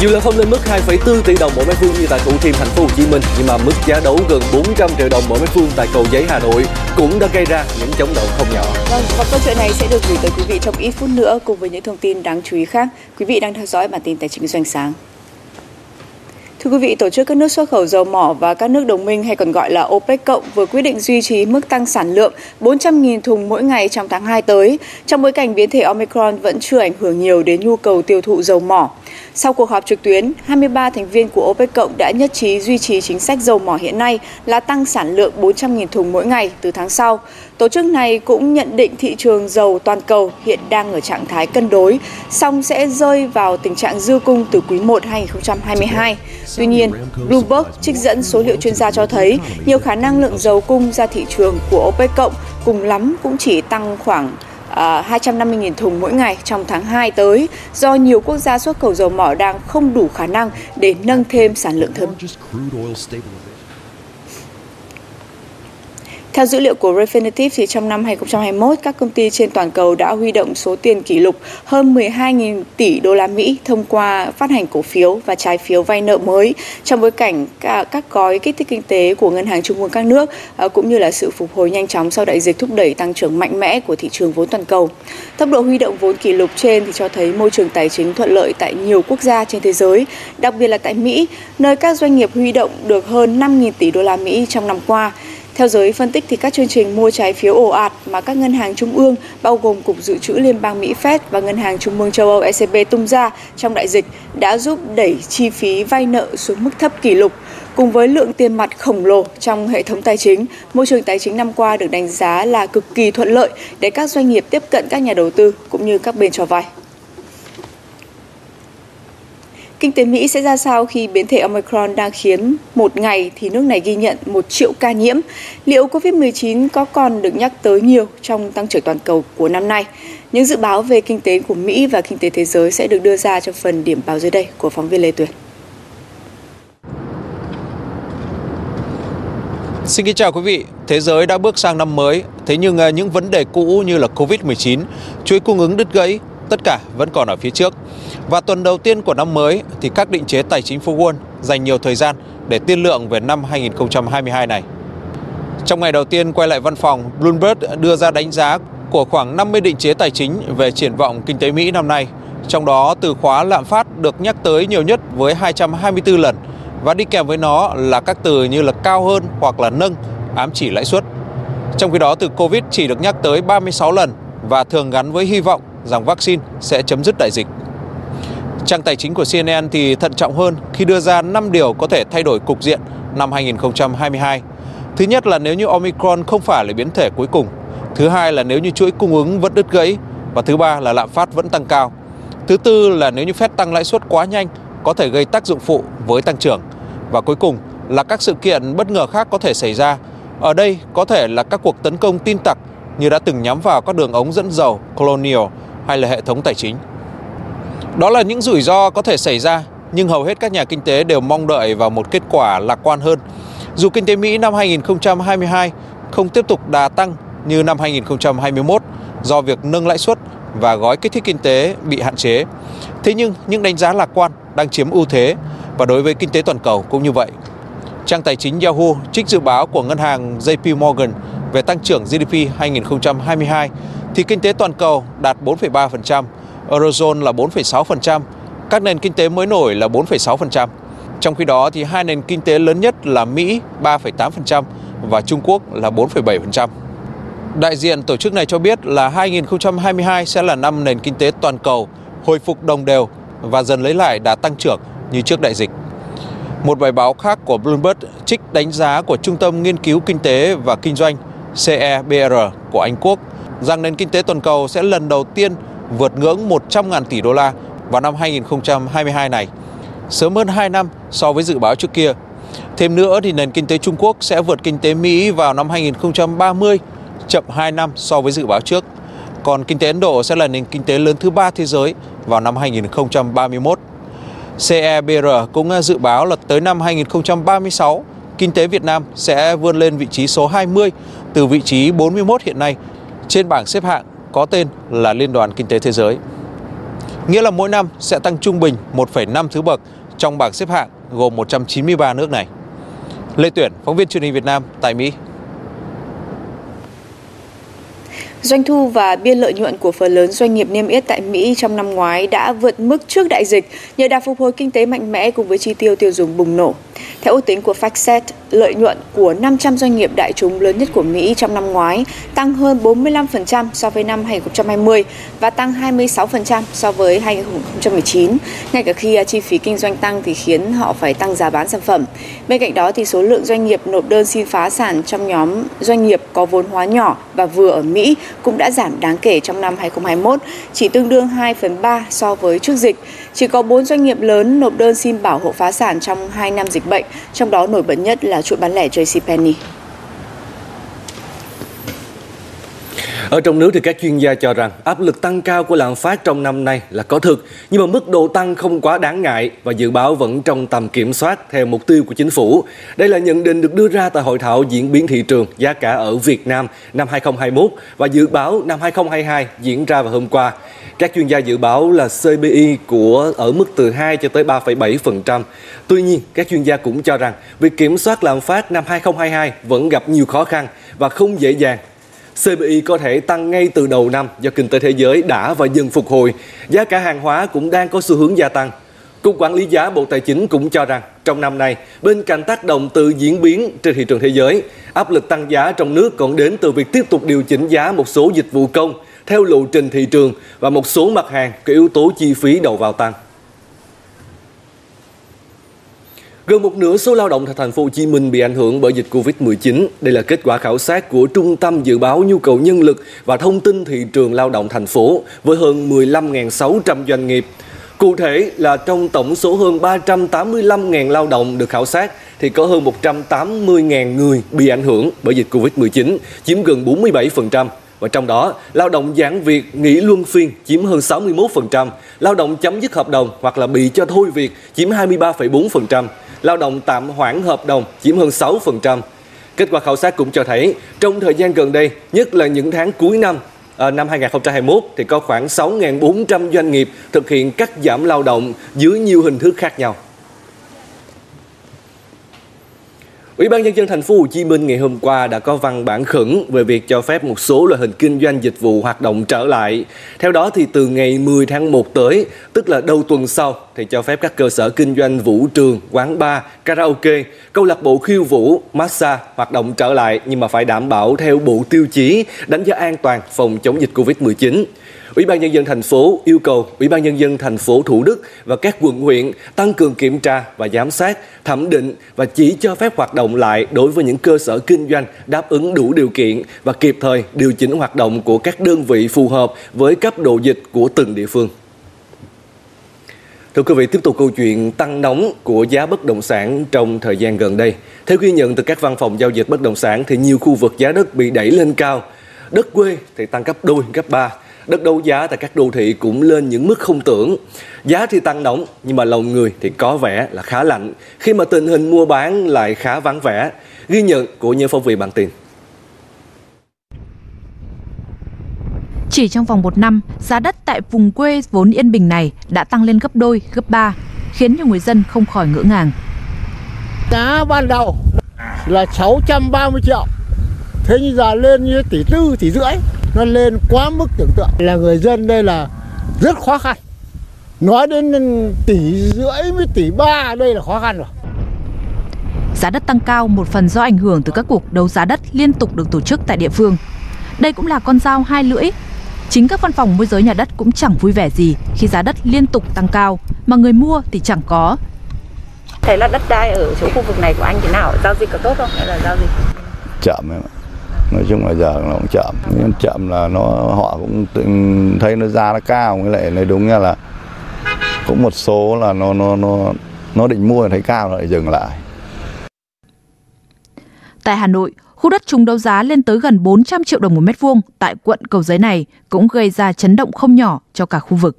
Dù là không lên mức 2,4 tỷ đồng mỗi mét vuông như tại Thủ Thiêm thành phố Hồ Chí Minh, nhưng mà mức giá đấu gần 400 triệu đồng mỗi mét vuông tại cầu giấy Hà Nội cũng đã gây ra những chống động không nhỏ. Vâng, và câu chuyện này sẽ được gửi tới quý vị trong ít phút nữa cùng với những thông tin đáng chú ý khác. Quý vị đang theo dõi bản tin tài chính doanh sáng. Thưa quý vị, tổ chức các nước xuất khẩu dầu mỏ và các nước đồng minh hay còn gọi là OPEC cộng vừa quyết định duy trì mức tăng sản lượng 400.000 thùng mỗi ngày trong tháng 2 tới, trong bối cảnh biến thể Omicron vẫn chưa ảnh hưởng nhiều đến nhu cầu tiêu thụ dầu mỏ. Sau cuộc họp trực tuyến, 23 thành viên của OPEC cộng đã nhất trí duy trì chính sách dầu mỏ hiện nay là tăng sản lượng 400.000 thùng mỗi ngày từ tháng sau. Tổ chức này cũng nhận định thị trường dầu toàn cầu hiện đang ở trạng thái cân đối, song sẽ rơi vào tình trạng dư cung từ quý 1 2022. Tuy nhiên, Bloomberg trích dẫn số liệu chuyên gia cho thấy nhiều khả năng lượng dầu cung ra thị trường của OPEC cộng cùng lắm cũng chỉ tăng khoảng à, uh, 250.000 thùng mỗi ngày trong tháng 2 tới do nhiều quốc gia xuất khẩu dầu mỏ đang không đủ khả năng để nâng thêm sản lượng thơm. Theo dữ liệu của Refinitiv thì trong năm 2021, các công ty trên toàn cầu đã huy động số tiền kỷ lục hơn 12.000 tỷ đô la Mỹ thông qua phát hành cổ phiếu và trái phiếu vay nợ mới trong bối cảnh các gói kích thích kinh tế của ngân hàng trung ương các nước ờ, cũng như là sự phục hồi nhanh chóng sau đại dịch thúc đẩy tăng trưởng mạnh mẽ của thị trường vốn toàn cầu. Tốc độ huy động vốn kỷ lục trên thì cho thấy môi trường tài chính thuận lợi tại nhiều quốc gia trên thế giới, đặc biệt là tại Mỹ, nơi các doanh nghiệp huy động được hơn 5.000 tỷ đô la Mỹ trong năm qua. Theo giới phân tích thì các chương trình mua trái phiếu ồ ạt mà các ngân hàng trung ương bao gồm Cục Dự trữ Liên bang Mỹ Fed và Ngân hàng Trung ương châu Âu ECB tung ra trong đại dịch đã giúp đẩy chi phí vay nợ xuống mức thấp kỷ lục. Cùng với lượng tiền mặt khổng lồ trong hệ thống tài chính, môi trường tài chính năm qua được đánh giá là cực kỳ thuận lợi để các doanh nghiệp tiếp cận các nhà đầu tư cũng như các bên cho vay. Kinh tế Mỹ sẽ ra sao khi biến thể Omicron đang khiến một ngày thì nước này ghi nhận một triệu ca nhiễm? Liệu COVID-19 có còn được nhắc tới nhiều trong tăng trưởng toàn cầu của năm nay? Những dự báo về kinh tế của Mỹ và kinh tế thế giới sẽ được đưa ra trong phần điểm báo dưới đây của phóng viên Lê Tuyền. Xin kính chào quý vị. Thế giới đã bước sang năm mới, thế nhưng à, những vấn đề cũ như là Covid-19, chuỗi cung ứng đứt gãy, tất cả vẫn còn ở phía trước. Và tuần đầu tiên của năm mới thì các định chế tài chính for Wall dành nhiều thời gian để tiên lượng về năm 2022 này. Trong ngày đầu tiên quay lại văn phòng, Bloomberg đưa ra đánh giá của khoảng 50 định chế tài chính về triển vọng kinh tế Mỹ năm nay. Trong đó từ khóa lạm phát được nhắc tới nhiều nhất với 224 lần và đi kèm với nó là các từ như là cao hơn hoặc là nâng ám chỉ lãi suất. Trong khi đó từ Covid chỉ được nhắc tới 36 lần và thường gắn với hy vọng rằng vaccine sẽ chấm dứt đại dịch. Trang tài chính của CNN thì thận trọng hơn khi đưa ra 5 điều có thể thay đổi cục diện năm 2022. Thứ nhất là nếu như Omicron không phải là biến thể cuối cùng. Thứ hai là nếu như chuỗi cung ứng vẫn đứt gãy. Và thứ ba là lạm phát vẫn tăng cao. Thứ tư là nếu như Fed tăng lãi suất quá nhanh, có thể gây tác dụng phụ với tăng trưởng. Và cuối cùng là các sự kiện bất ngờ khác có thể xảy ra. Ở đây có thể là các cuộc tấn công tin tặc như đã từng nhắm vào các đường ống dẫn dầu Colonial hay là hệ thống tài chính. Đó là những rủi ro có thể xảy ra, nhưng hầu hết các nhà kinh tế đều mong đợi vào một kết quả lạc quan hơn. Dù kinh tế Mỹ năm 2022 không tiếp tục đà tăng như năm 2021 do việc nâng lãi suất và gói kích thích kinh tế bị hạn chế. Thế nhưng những đánh giá lạc quan đang chiếm ưu thế và đối với kinh tế toàn cầu cũng như vậy. Trang tài chính Yahoo trích dự báo của ngân hàng JP Morgan về tăng trưởng GDP 2022 thì kinh tế toàn cầu đạt 4,3%, Eurozone là 4,6%, các nền kinh tế mới nổi là 4,6%. Trong khi đó thì hai nền kinh tế lớn nhất là Mỹ 3,8% và Trung Quốc là 4,7%. Đại diện tổ chức này cho biết là 2022 sẽ là năm nền kinh tế toàn cầu hồi phục đồng đều và dần lấy lại đà tăng trưởng như trước đại dịch. Một bài báo khác của Bloomberg trích đánh giá của Trung tâm Nghiên cứu Kinh tế và Kinh doanh CEBR của Anh Quốc rằng nền kinh tế toàn cầu sẽ lần đầu tiên vượt ngưỡng 100.000 tỷ đô la vào năm 2022 này, sớm hơn 2 năm so với dự báo trước kia. Thêm nữa thì nền kinh tế Trung Quốc sẽ vượt kinh tế Mỹ vào năm 2030, chậm 2 năm so với dự báo trước. Còn kinh tế Ấn Độ sẽ là nền kinh tế lớn thứ ba thế giới vào năm 2031. CEBR cũng dự báo là tới năm 2036, kinh tế Việt Nam sẽ vươn lên vị trí số 20 từ vị trí 41 hiện nay trên bảng xếp hạng có tên là Liên đoàn Kinh tế Thế giới. nghĩa là mỗi năm sẽ tăng trung bình 1,5 thứ bậc trong bảng xếp hạng gồm 193 nước này. Lê Tuyển, phóng viên truyền hình Việt Nam tại Mỹ. Doanh thu và biên lợi nhuận của phần lớn doanh nghiệp niêm yết tại Mỹ trong năm ngoái đã vượt mức trước đại dịch nhờ đà phục hồi kinh tế mạnh mẽ cùng với chi tiêu tiêu dùng bùng nổ. Theo ước tính của FactSet, lợi nhuận của 500 doanh nghiệp đại chúng lớn nhất của Mỹ trong năm ngoái tăng hơn 45% so với năm 2020 và tăng 26% so với 2019. Ngay cả khi à, chi phí kinh doanh tăng thì khiến họ phải tăng giá bán sản phẩm. Bên cạnh đó thì số lượng doanh nghiệp nộp đơn xin phá sản trong nhóm doanh nghiệp có vốn hóa nhỏ và vừa ở Mỹ cũng đã giảm đáng kể trong năm 2021, chỉ tương đương 2 phần 3 so với trước dịch. Chỉ có 4 doanh nghiệp lớn nộp đơn xin bảo hộ phá sản trong 2 năm dịch bệnh, trong đó nổi bật nhất là chuỗi bán lẻ JCPenney. Ở trong nước thì các chuyên gia cho rằng áp lực tăng cao của lạm phát trong năm nay là có thực, nhưng mà mức độ tăng không quá đáng ngại và dự báo vẫn trong tầm kiểm soát theo mục tiêu của chính phủ. Đây là nhận định được đưa ra tại hội thảo diễn biến thị trường giá cả ở Việt Nam năm 2021 và dự báo năm 2022 diễn ra vào hôm qua. Các chuyên gia dự báo là CPI của ở mức từ 2 cho tới 3,7%. Tuy nhiên, các chuyên gia cũng cho rằng việc kiểm soát lạm phát năm 2022 vẫn gặp nhiều khó khăn và không dễ dàng CPI có thể tăng ngay từ đầu năm do kinh tế thế giới đã và dần phục hồi. Giá cả hàng hóa cũng đang có xu hướng gia tăng. Cục Quản lý giá Bộ Tài chính cũng cho rằng trong năm nay, bên cạnh tác động từ diễn biến trên thị trường thế giới, áp lực tăng giá trong nước còn đến từ việc tiếp tục điều chỉnh giá một số dịch vụ công theo lộ trình thị trường và một số mặt hàng có yếu tố chi phí đầu vào tăng. Gần một nửa số lao động tại thành phố Hồ Chí Minh bị ảnh hưởng bởi dịch Covid-19. Đây là kết quả khảo sát của Trung tâm dự báo nhu cầu nhân lực và thông tin thị trường lao động thành phố với hơn 15.600 doanh nghiệp. Cụ thể là trong tổng số hơn 385.000 lao động được khảo sát thì có hơn 180.000 người bị ảnh hưởng bởi dịch Covid-19, chiếm gần 47%. Và trong đó, lao động giãn việc nghỉ luân phiên chiếm hơn 61%, lao động chấm dứt hợp đồng hoặc là bị cho thôi việc chiếm 23,4%, lao động tạm hoãn hợp đồng chiếm hơn 6%. Kết quả khảo sát cũng cho thấy trong thời gian gần đây, nhất là những tháng cuối năm, à, năm 2021 thì có khoảng 6.400 doanh nghiệp thực hiện cắt giảm lao động dưới nhiều hình thức khác nhau. Ủy ban nhân dân thành phố Hồ Chí Minh ngày hôm qua đã có văn bản khẩn về việc cho phép một số loại hình kinh doanh dịch vụ hoạt động trở lại. Theo đó thì từ ngày 10 tháng 1 tới, tức là đầu tuần sau thì cho phép các cơ sở kinh doanh vũ trường, quán bar, karaoke, câu lạc bộ khiêu vũ, massage hoạt động trở lại nhưng mà phải đảm bảo theo bộ tiêu chí đánh giá an toàn phòng chống dịch Covid-19. Ủy ban nhân dân thành phố yêu cầu Ủy ban nhân dân thành phố Thủ Đức và các quận huyện tăng cường kiểm tra và giám sát, thẩm định và chỉ cho phép hoạt động lại đối với những cơ sở kinh doanh đáp ứng đủ điều kiện và kịp thời điều chỉnh hoạt động của các đơn vị phù hợp với cấp độ dịch của từng địa phương. Thưa quý vị, tiếp tục câu chuyện tăng nóng của giá bất động sản trong thời gian gần đây. Theo ghi nhận từ các văn phòng giao dịch bất động sản thì nhiều khu vực giá đất bị đẩy lên cao. Đất quê thì tăng gấp đôi, gấp ba đất đấu giá tại các đô thị cũng lên những mức không tưởng. Giá thì tăng nóng nhưng mà lòng người thì có vẻ là khá lạnh khi mà tình hình mua bán lại khá vắng vẻ. Ghi nhận của những phóng viên bản tin. Chỉ trong vòng một năm, giá đất tại vùng quê vốn yên bình này đã tăng lên gấp đôi, gấp ba, khiến nhiều người dân không khỏi ngỡ ngàng. Giá ban đầu là 630 triệu, thế nhưng giờ lên như tỷ tư, tỷ rưỡi nó lên quá mức tưởng tượng. Là người dân đây là rất khó khăn. Nói đến tỷ rưỡi với tỷ ba đây là khó khăn rồi. Giá đất tăng cao một phần do ảnh hưởng từ các cuộc đấu giá đất liên tục được tổ chức tại địa phương. Đây cũng là con dao hai lưỡi. Chính các văn phòng môi giới nhà đất cũng chẳng vui vẻ gì khi giá đất liên tục tăng cao mà người mua thì chẳng có. Thấy là đất đai ở chỗ khu vực này của anh thế nào? Giao dịch có tốt không? Hay là giao dịch? Chậm em ạ nói chung là giờ nó cũng chậm. Nhưng chậm là nó họ cũng thấy nó ra nó cao với lại nói đúng là cũng một số là nó nó nó nó định mua thấy cao lại dừng lại. Tại Hà Nội khu đất trúng đấu giá lên tới gần 400 triệu đồng một mét vuông tại quận Cầu Giấy này cũng gây ra chấn động không nhỏ cho cả khu vực.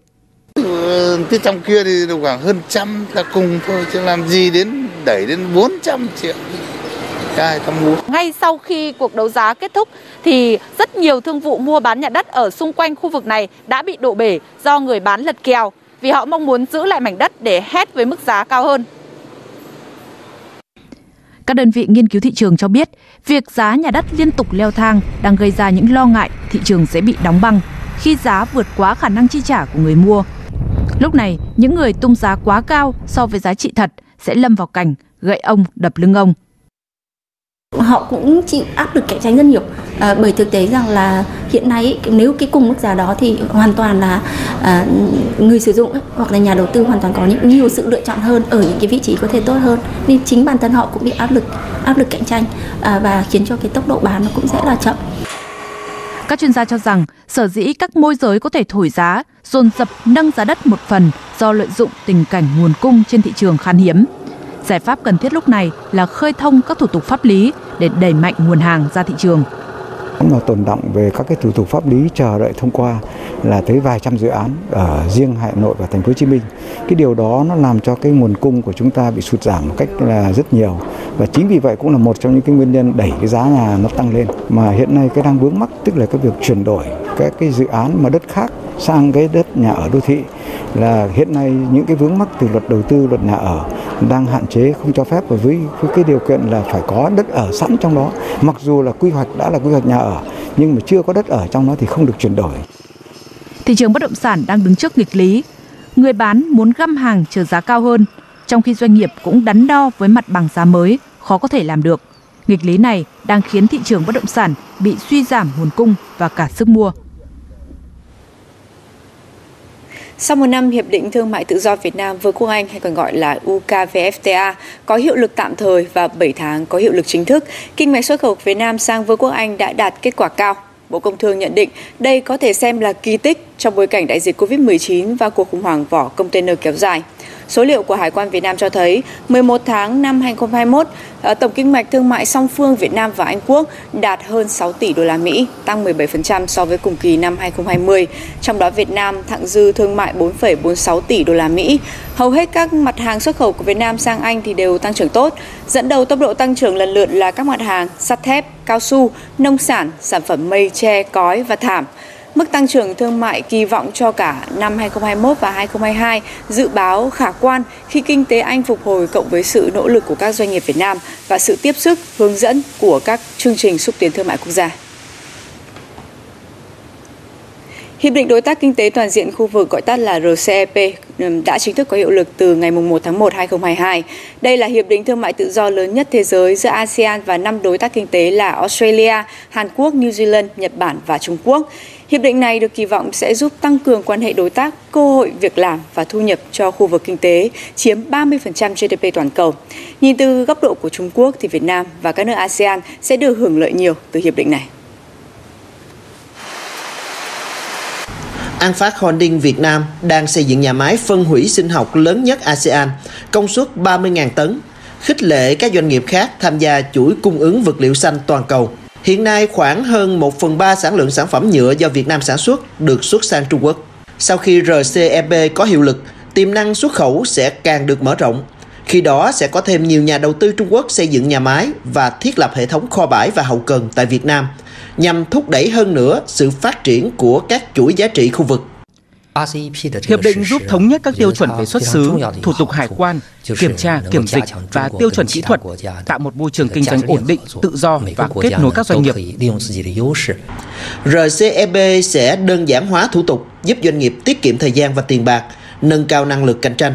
Cái trong kia thì khoảng hơn trăm là cùng thôi chứ làm gì đến đẩy đến 400 triệu cái ai ta mua Ngay sau khi cuộc đấu giá kết thúc thì rất nhiều thương vụ mua bán nhà đất ở xung quanh khu vực này đã bị đổ bể do người bán lật kèo vì họ mong muốn giữ lại mảnh đất để hét với mức giá cao hơn. Các đơn vị nghiên cứu thị trường cho biết, việc giá nhà đất liên tục leo thang đang gây ra những lo ngại thị trường sẽ bị đóng băng khi giá vượt quá khả năng chi trả của người mua. Lúc này, những người tung giá quá cao so với giá trị thật sẽ lâm vào cảnh gậy ông đập lưng ông họ cũng chịu áp lực cạnh tranh rất nhiều. À, bởi thực tế rằng là hiện nay nếu cái cùng mức giá đó thì hoàn toàn là à, người sử dụng ấy, hoặc là nhà đầu tư hoàn toàn có những nhiều sự lựa chọn hơn ở những cái vị trí có thể tốt hơn. Nên chính bản thân họ cũng bị áp lực áp lực cạnh tranh à, và khiến cho cái tốc độ bán nó cũng sẽ là chậm. Các chuyên gia cho rằng sở dĩ các môi giới có thể thổi giá, dồn dập nâng giá đất một phần do lợi dụng tình cảnh nguồn cung trên thị trường khan hiếm. Giải pháp cần thiết lúc này là khơi thông các thủ tục pháp lý để đẩy mạnh nguồn hàng ra thị trường. mà tồn động về các cái thủ tục pháp lý chờ đợi thông qua là tới vài trăm dự án ở riêng Hà Nội và Thành phố Hồ Chí Minh. Cái điều đó nó làm cho cái nguồn cung của chúng ta bị sụt giảm một cách là rất nhiều và chính vì vậy cũng là một trong những cái nguyên nhân đẩy cái giá nhà nó tăng lên. Mà hiện nay cái đang vướng mắc tức là cái việc chuyển đổi các cái dự án mà đất khác sang cái đất nhà ở đô thị là hiện nay những cái vướng mắc từ luật đầu tư, luật nhà ở đang hạn chế không cho phép và với, với cái điều kiện là phải có đất ở sẵn trong đó. Mặc dù là quy hoạch đã là quy hoạch nhà ở nhưng mà chưa có đất ở trong đó thì không được chuyển đổi. Thị trường bất động sản đang đứng trước nghịch lý. Người bán muốn găm hàng chờ giá cao hơn, trong khi doanh nghiệp cũng đắn đo với mặt bằng giá mới, khó có thể làm được. Nghịch lý này đang khiến thị trường bất động sản bị suy giảm nguồn cung và cả sức mua. Sau một năm, Hiệp định Thương mại Tự do Việt Nam Vương quốc Anh hay còn gọi là UKVFTA có hiệu lực tạm thời và 7 tháng có hiệu lực chính thức, kinh mạch xuất khẩu Việt Nam sang Vương quốc Anh đã đạt kết quả cao. Bộ Công Thương nhận định đây có thể xem là kỳ tích trong bối cảnh đại dịch Covid-19 và cuộc khủng hoảng vỏ container kéo dài. Số liệu của Hải quan Việt Nam cho thấy 11 tháng năm 2021, ờ, tổng kinh mạch thương mại song phương Việt Nam và Anh Quốc đạt hơn 6 tỷ đô la Mỹ, tăng 17% so với cùng kỳ năm 2020. Trong đó Việt Nam thặng dư thương mại 4,46 tỷ đô la Mỹ. Hầu hết các mặt hàng xuất khẩu của Việt Nam sang Anh thì đều tăng trưởng tốt. Dẫn đầu tốc độ tăng trưởng lần lượt là các mặt hàng sắt thép, cao su, nông sản, sản phẩm mây, tre, cói và thảm. Mức tăng trưởng thương mại kỳ vọng cho cả năm 2021 và 2022 dự báo khả quan khi kinh tế Anh phục hồi cộng với sự nỗ lực của các doanh nghiệp Việt Nam và sự tiếp sức hướng dẫn của các chương trình xúc tiến thương mại quốc gia. Hiệp định Đối tác Kinh tế Toàn diện khu vực gọi tắt là RCEP đã chính thức có hiệu lực từ ngày 1 tháng 1 2022. Đây là hiệp định thương mại tự do lớn nhất thế giới giữa ASEAN và năm đối tác kinh tế là Australia, Hàn Quốc, New Zealand, Nhật Bản và Trung Quốc. Hiệp định này được kỳ vọng sẽ giúp tăng cường quan hệ đối tác, cơ hội việc làm và thu nhập cho khu vực kinh tế, chiếm 30% GDP toàn cầu. Nhìn từ góc độ của Trung Quốc thì Việt Nam và các nước ASEAN sẽ được hưởng lợi nhiều từ hiệp định này. An Phát Holding Việt Nam đang xây dựng nhà máy phân hủy sinh học lớn nhất ASEAN, công suất 30.000 tấn, khích lệ các doanh nghiệp khác tham gia chuỗi cung ứng vật liệu xanh toàn cầu. Hiện nay khoảng hơn 1 phần 3 sản lượng sản phẩm nhựa do Việt Nam sản xuất được xuất sang Trung Quốc. Sau khi RCEP có hiệu lực, tiềm năng xuất khẩu sẽ càng được mở rộng. Khi đó sẽ có thêm nhiều nhà đầu tư Trung Quốc xây dựng nhà máy và thiết lập hệ thống kho bãi và hậu cần tại Việt Nam nhằm thúc đẩy hơn nữa sự phát triển của các chuỗi giá trị khu vực. Hiệp định giúp thống nhất các tiêu chuẩn về xuất xứ, thủ tục hải quan, kiểm tra, kiểm dịch và tiêu chuẩn kỹ thuật, tạo một môi trường kinh doanh ổn định, tự do và kết nối các doanh nghiệp. RCEP sẽ đơn giản hóa thủ tục, giúp doanh nghiệp tiết kiệm thời gian và tiền bạc, nâng cao năng lực cạnh tranh.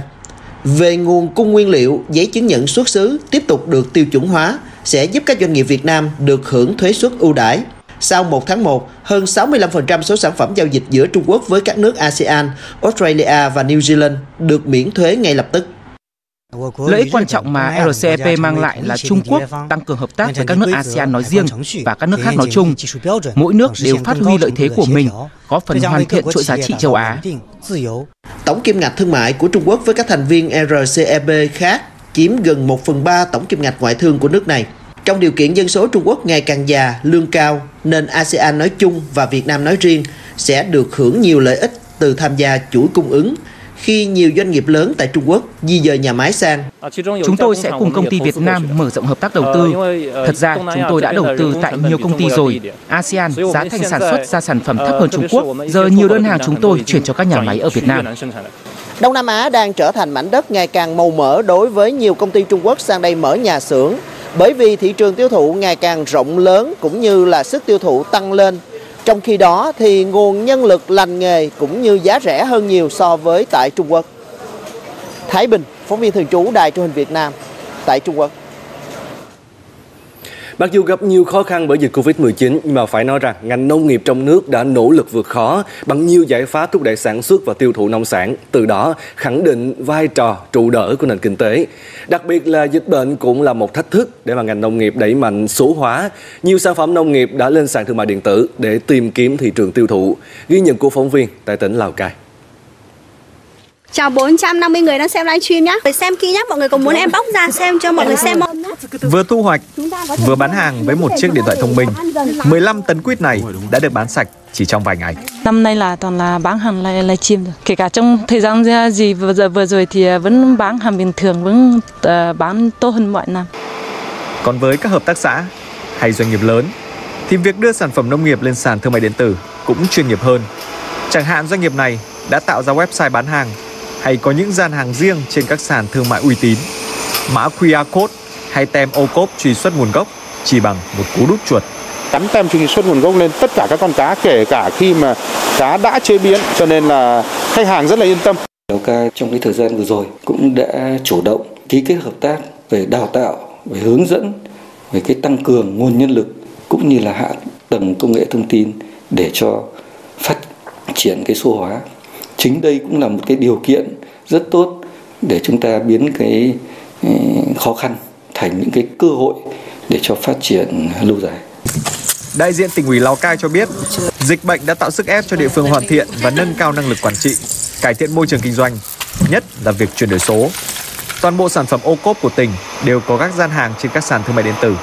Về nguồn cung nguyên liệu, giấy chứng nhận xuất xứ tiếp tục được tiêu chuẩn hóa, sẽ giúp các doanh nghiệp Việt Nam được hưởng thuế suất ưu đãi sau 1 tháng 1, hơn 65% số sản phẩm giao dịch giữa Trung Quốc với các nước ASEAN, Australia và New Zealand được miễn thuế ngay lập tức. Lợi ích quan trọng mà RCEP mang lại là Trung Quốc tăng cường hợp tác với các nước ASEAN nói riêng và các nước khác nói chung. Mỗi nước đều phát huy lợi thế của mình, có phần hoàn thiện chuỗi giá trị châu Á. Tổng kim ngạch thương mại của Trung Quốc với các thành viên RCEP khác chiếm gần 1 phần 3 tổng kim ngạch ngoại thương của nước này. Trong điều kiện dân số Trung Quốc ngày càng già, lương cao, nên ASEAN nói chung và Việt Nam nói riêng sẽ được hưởng nhiều lợi ích từ tham gia chuỗi cung ứng khi nhiều doanh nghiệp lớn tại Trung Quốc di dời nhà máy sang. Chúng tôi sẽ cùng công ty Việt Nam mở rộng hợp tác đầu tư. Thật ra, chúng tôi đã đầu tư tại nhiều công ty rồi. ASEAN giá thành sản xuất ra sản phẩm thấp hơn Trung Quốc. Giờ nhiều đơn hàng chúng tôi chuyển cho các nhà máy ở Việt Nam. Đông Nam Á đang trở thành mảnh đất ngày càng màu mỡ đối với nhiều công ty Trung Quốc sang đây mở nhà xưởng bởi vì thị trường tiêu thụ ngày càng rộng lớn cũng như là sức tiêu thụ tăng lên. Trong khi đó thì nguồn nhân lực lành nghề cũng như giá rẻ hơn nhiều so với tại Trung Quốc. Thái Bình, phóng viên thường trú Đài truyền hình Việt Nam tại Trung Quốc. Mặc dù gặp nhiều khó khăn bởi dịch Covid-19 nhưng mà phải nói rằng ngành nông nghiệp trong nước đã nỗ lực vượt khó bằng nhiều giải pháp thúc đẩy sản xuất và tiêu thụ nông sản, từ đó khẳng định vai trò trụ đỡ của nền kinh tế. Đặc biệt là dịch bệnh cũng là một thách thức để mà ngành nông nghiệp đẩy mạnh số hóa. Nhiều sản phẩm nông nghiệp đã lên sàn thương mại điện tử để tìm kiếm thị trường tiêu thụ. Ghi nhận của phóng viên tại tỉnh Lào Cai. Chào 450 người đang xem livestream nhé. Để xem kỹ nhé, mọi người có muốn em bóc ra xem cho mọi người xem không? Vừa thu hoạch, vừa bán hàng với một chiếc điện thoại thông minh. 15 tấn quýt này đã được bán sạch chỉ trong vài ngày. Năm nay là toàn là bán hàng livestream rồi. Kể cả trong thời gian gì vừa giờ vừa rồi thì vẫn bán hàng bình thường, vẫn uh, bán tốt hơn mọi năm. Còn với các hợp tác xã hay doanh nghiệp lớn thì việc đưa sản phẩm nông nghiệp lên sàn thương mại điện tử cũng chuyên nghiệp hơn. Chẳng hạn doanh nghiệp này đã tạo ra website bán hàng hay có những gian hàng riêng trên các sàn thương mại uy tín. Mã QR code hay tem ô cốp truy xuất nguồn gốc chỉ bằng một cú đút chuột. Gắn tem truy xuất nguồn gốc lên tất cả các con cá kể cả khi mà cá đã chế biến cho nên là khách hàng rất là yên tâm. Lào Cai trong cái thời gian vừa rồi cũng đã chủ động ký kết hợp tác về đào tạo, về hướng dẫn, về cái tăng cường nguồn nhân lực cũng như là hạ tầng công nghệ thông tin để cho phát triển cái số hóa chính đây cũng là một cái điều kiện rất tốt để chúng ta biến cái khó khăn thành những cái cơ hội để cho phát triển lâu dài. Đại diện tỉnh ủy Lào Cai cho biết, dịch bệnh đã tạo sức ép cho địa phương hoàn thiện và nâng cao năng lực quản trị, cải thiện môi trường kinh doanh, nhất là việc chuyển đổi số. Toàn bộ sản phẩm ô cốp của tỉnh đều có các gian hàng trên các sàn thương mại điện tử.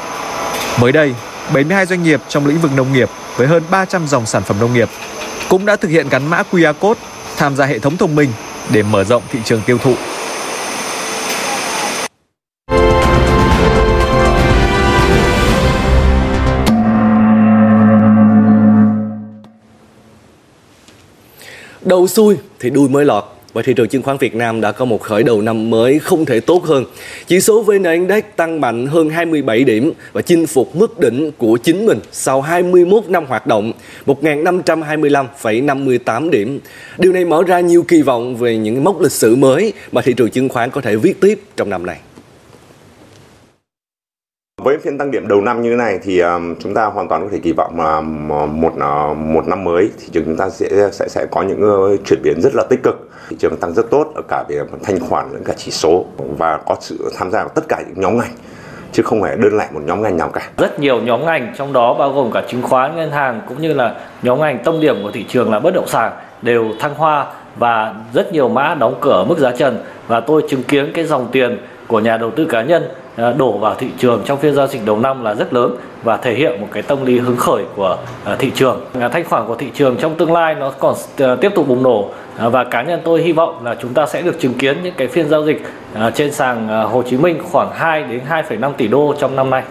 Mới đây, 72 doanh nghiệp trong lĩnh vực nông nghiệp với hơn 300 dòng sản phẩm nông nghiệp cũng đã thực hiện gắn mã QR code tham gia hệ thống thông minh để mở rộng thị trường tiêu thụ. Đầu xuôi thì đuôi mới lọt và thị trường chứng khoán Việt Nam đã có một khởi đầu năm mới không thể tốt hơn. Chỉ số VN Index tăng mạnh hơn 27 điểm và chinh phục mức đỉnh của chính mình sau 21 năm hoạt động, 1.525,58 điểm. Điều này mở ra nhiều kỳ vọng về những mốc lịch sử mới mà thị trường chứng khoán có thể viết tiếp trong năm này. Với phiên tăng điểm đầu năm như thế này thì um, chúng ta hoàn toàn có thể kỳ vọng là ờ, một uh, một năm mới thị trường chúng ta sẽ sẽ sẽ có những uh, chuyển biến rất là tích cực. Thị trường tăng rất tốt ở cả về thanh khoản lẫn cả chỉ số và có sự tham gia của tất cả những nhóm ngành chứ không phải đơn lẻ một nhóm ngành nào cả. Rất nhiều nhóm ngành trong đó bao gồm cả chứng khoán, ngân hàng cũng như là nhóm ngành tâm điểm của thị trường là bất động sản đều thăng hoa và rất nhiều mã đóng cửa ở mức giá trần và tôi chứng kiến cái dòng tiền của nhà đầu tư cá nhân à, đổ vào thị trường trong phiên giao dịch đầu năm là rất lớn và thể hiện một cái tâm lý hứng khởi của à, thị trường. Thanh khoản của thị trường trong tương lai nó còn à, tiếp tục bùng nổ và cá nhân tôi hy vọng là chúng ta sẽ được chứng kiến những cái phiên giao dịch trên sàn Hồ Chí Minh khoảng 2 đến 2,5 tỷ đô trong năm nay.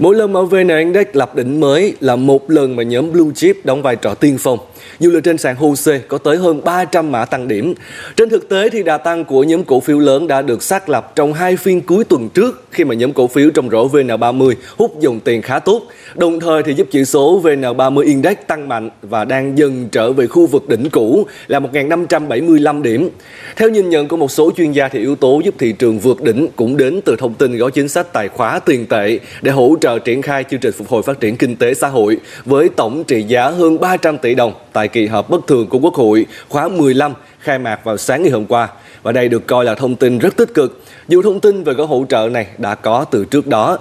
Mỗi lần mà VN Index lập đỉnh mới là một lần mà nhóm Blue Chip đóng vai trò tiên phong. Dù là trên sàn HOSE có tới hơn 300 mã tăng điểm. Trên thực tế thì đà tăng của nhóm cổ phiếu lớn đã được xác lập trong hai phiên cuối tuần trước khi mà nhóm cổ phiếu trong rổ VN30 hút dòng tiền khá tốt. Đồng thời thì giúp chỉ số VN30 Index tăng mạnh và đang dần trở về khu vực đỉnh cũ là 1.575 điểm. Theo nhìn nhận của một số chuyên gia thì yếu tố giúp thị trường vượt đỉnh cũng đến từ thông tin gói chính sách tài khóa tiền tệ để hỗ trợ triển khai chương trình phục hồi phát triển kinh tế xã hội với tổng trị giá hơn 300 tỷ đồng tại kỳ họp bất thường của Quốc hội khóa 15 khai mạc vào sáng ngày hôm qua. Và đây được coi là thông tin rất tích cực, dù thông tin về gói hỗ trợ này đã có từ trước đó.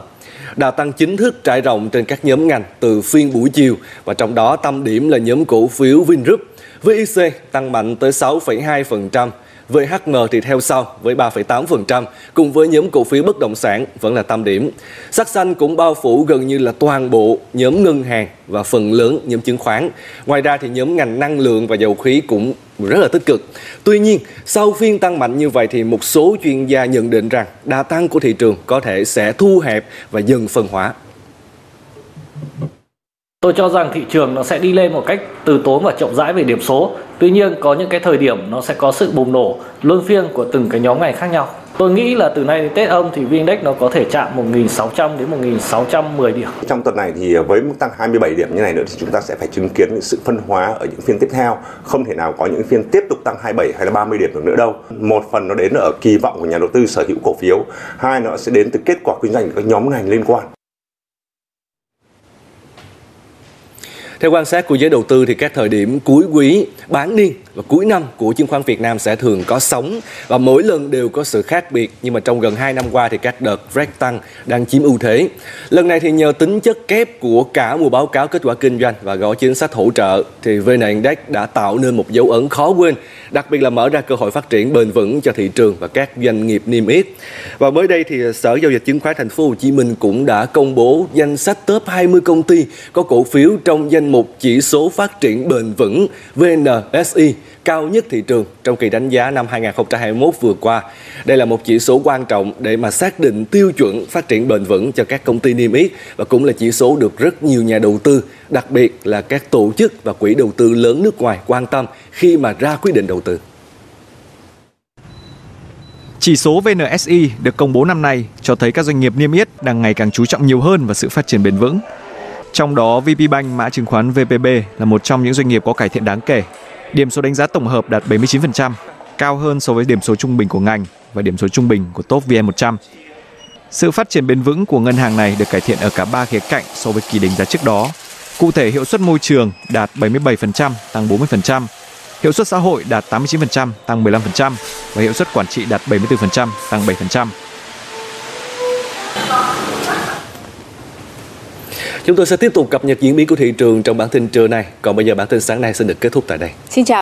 Đà tăng chính thức trải rộng trên các nhóm ngành từ phiên buổi chiều và trong đó tâm điểm là nhóm cổ phiếu Vingroup. VIC tăng mạnh tới 6,2%, VHM thì theo sau với 3,8%, cùng với nhóm cổ phiếu bất động sản vẫn là tâm điểm. Sắc xanh cũng bao phủ gần như là toàn bộ nhóm ngân hàng và phần lớn nhóm chứng khoán. Ngoài ra thì nhóm ngành năng lượng và dầu khí cũng rất là tích cực. Tuy nhiên, sau phiên tăng mạnh như vậy thì một số chuyên gia nhận định rằng đà tăng của thị trường có thể sẽ thu hẹp và dần phân hóa. Tôi cho rằng thị trường nó sẽ đi lên một cách từ tốn và chậm rãi về điểm số. Tuy nhiên có những cái thời điểm nó sẽ có sự bùng nổ luân phiên của từng cái nhóm ngành khác nhau. Tôi nghĩ là từ nay đến Tết âm thì VN-Index nó có thể chạm 1.600 đến 1.610 điểm. Trong tuần này thì ờ, với mức tăng 27 điểm như này nữa thì chúng ta sẽ phải chứng kiến sự phân hóa ở những phiên tiếp theo. Không thể nào có những phiên tiếp tục tăng 27 hay là 30 điểm được nữa đâu. Một phần nó đến ở kỳ vọng của nhà đầu tư sở hữu cổ phiếu, hai nó sẽ đến từ kết quả kinh doanh của các nhóm ngành liên quan. Theo quan sát của giới đầu tư thì các thời điểm cuối quý, bán niên và cuối năm của chứng khoán Việt Nam sẽ thường có sóng và mỗi lần đều có sự khác biệt nhưng mà trong gần 2 năm qua thì các đợt rét tăng đang chiếm ưu thế. Lần này thì nhờ tính chất kép của cả mùa báo cáo kết quả kinh doanh và gói chính sách hỗ trợ thì VN Index đã tạo nên một dấu ấn khó quên, đặc biệt là mở ra cơ hội phát triển bền vững cho thị trường và các doanh nghiệp niêm yết. Và mới đây thì Sở giao dịch chứng khoán Thành phố Hồ Chí Minh cũng đã công bố danh sách top 20 công ty có cổ phiếu trong danh mục chỉ số phát triển bền vững VNSI cao nhất thị trường trong kỳ đánh giá năm 2021 vừa qua. Đây là một chỉ số quan trọng để mà xác định tiêu chuẩn phát triển bền vững cho các công ty niêm yết và cũng là chỉ số được rất nhiều nhà đầu tư, đặc biệt là các tổ chức và quỹ đầu tư lớn nước ngoài quan tâm khi mà ra quyết định đầu tư. Chỉ số VNSI được công bố năm nay cho thấy các doanh nghiệp niêm yết đang ngày càng chú trọng nhiều hơn vào sự phát triển bền vững. Trong đó, VPBank mã chứng khoán VPB là một trong những doanh nghiệp có cải thiện đáng kể. Điểm số đánh giá tổng hợp đạt 79%, cao hơn so với điểm số trung bình của ngành và điểm số trung bình của top VN100. Sự phát triển bền vững của ngân hàng này được cải thiện ở cả ba khía cạnh so với kỳ đánh giá trước đó. Cụ thể, hiệu suất môi trường đạt 77%, tăng 40%, hiệu suất xã hội đạt 89%, tăng 15% và hiệu suất quản trị đạt 74%, tăng 7%. Chúng tôi sẽ tiếp tục cập nhật diễn biến của thị trường trong bản tin trưa nay. Còn bây giờ bản tin sáng nay xin được kết thúc tại đây. Xin chào.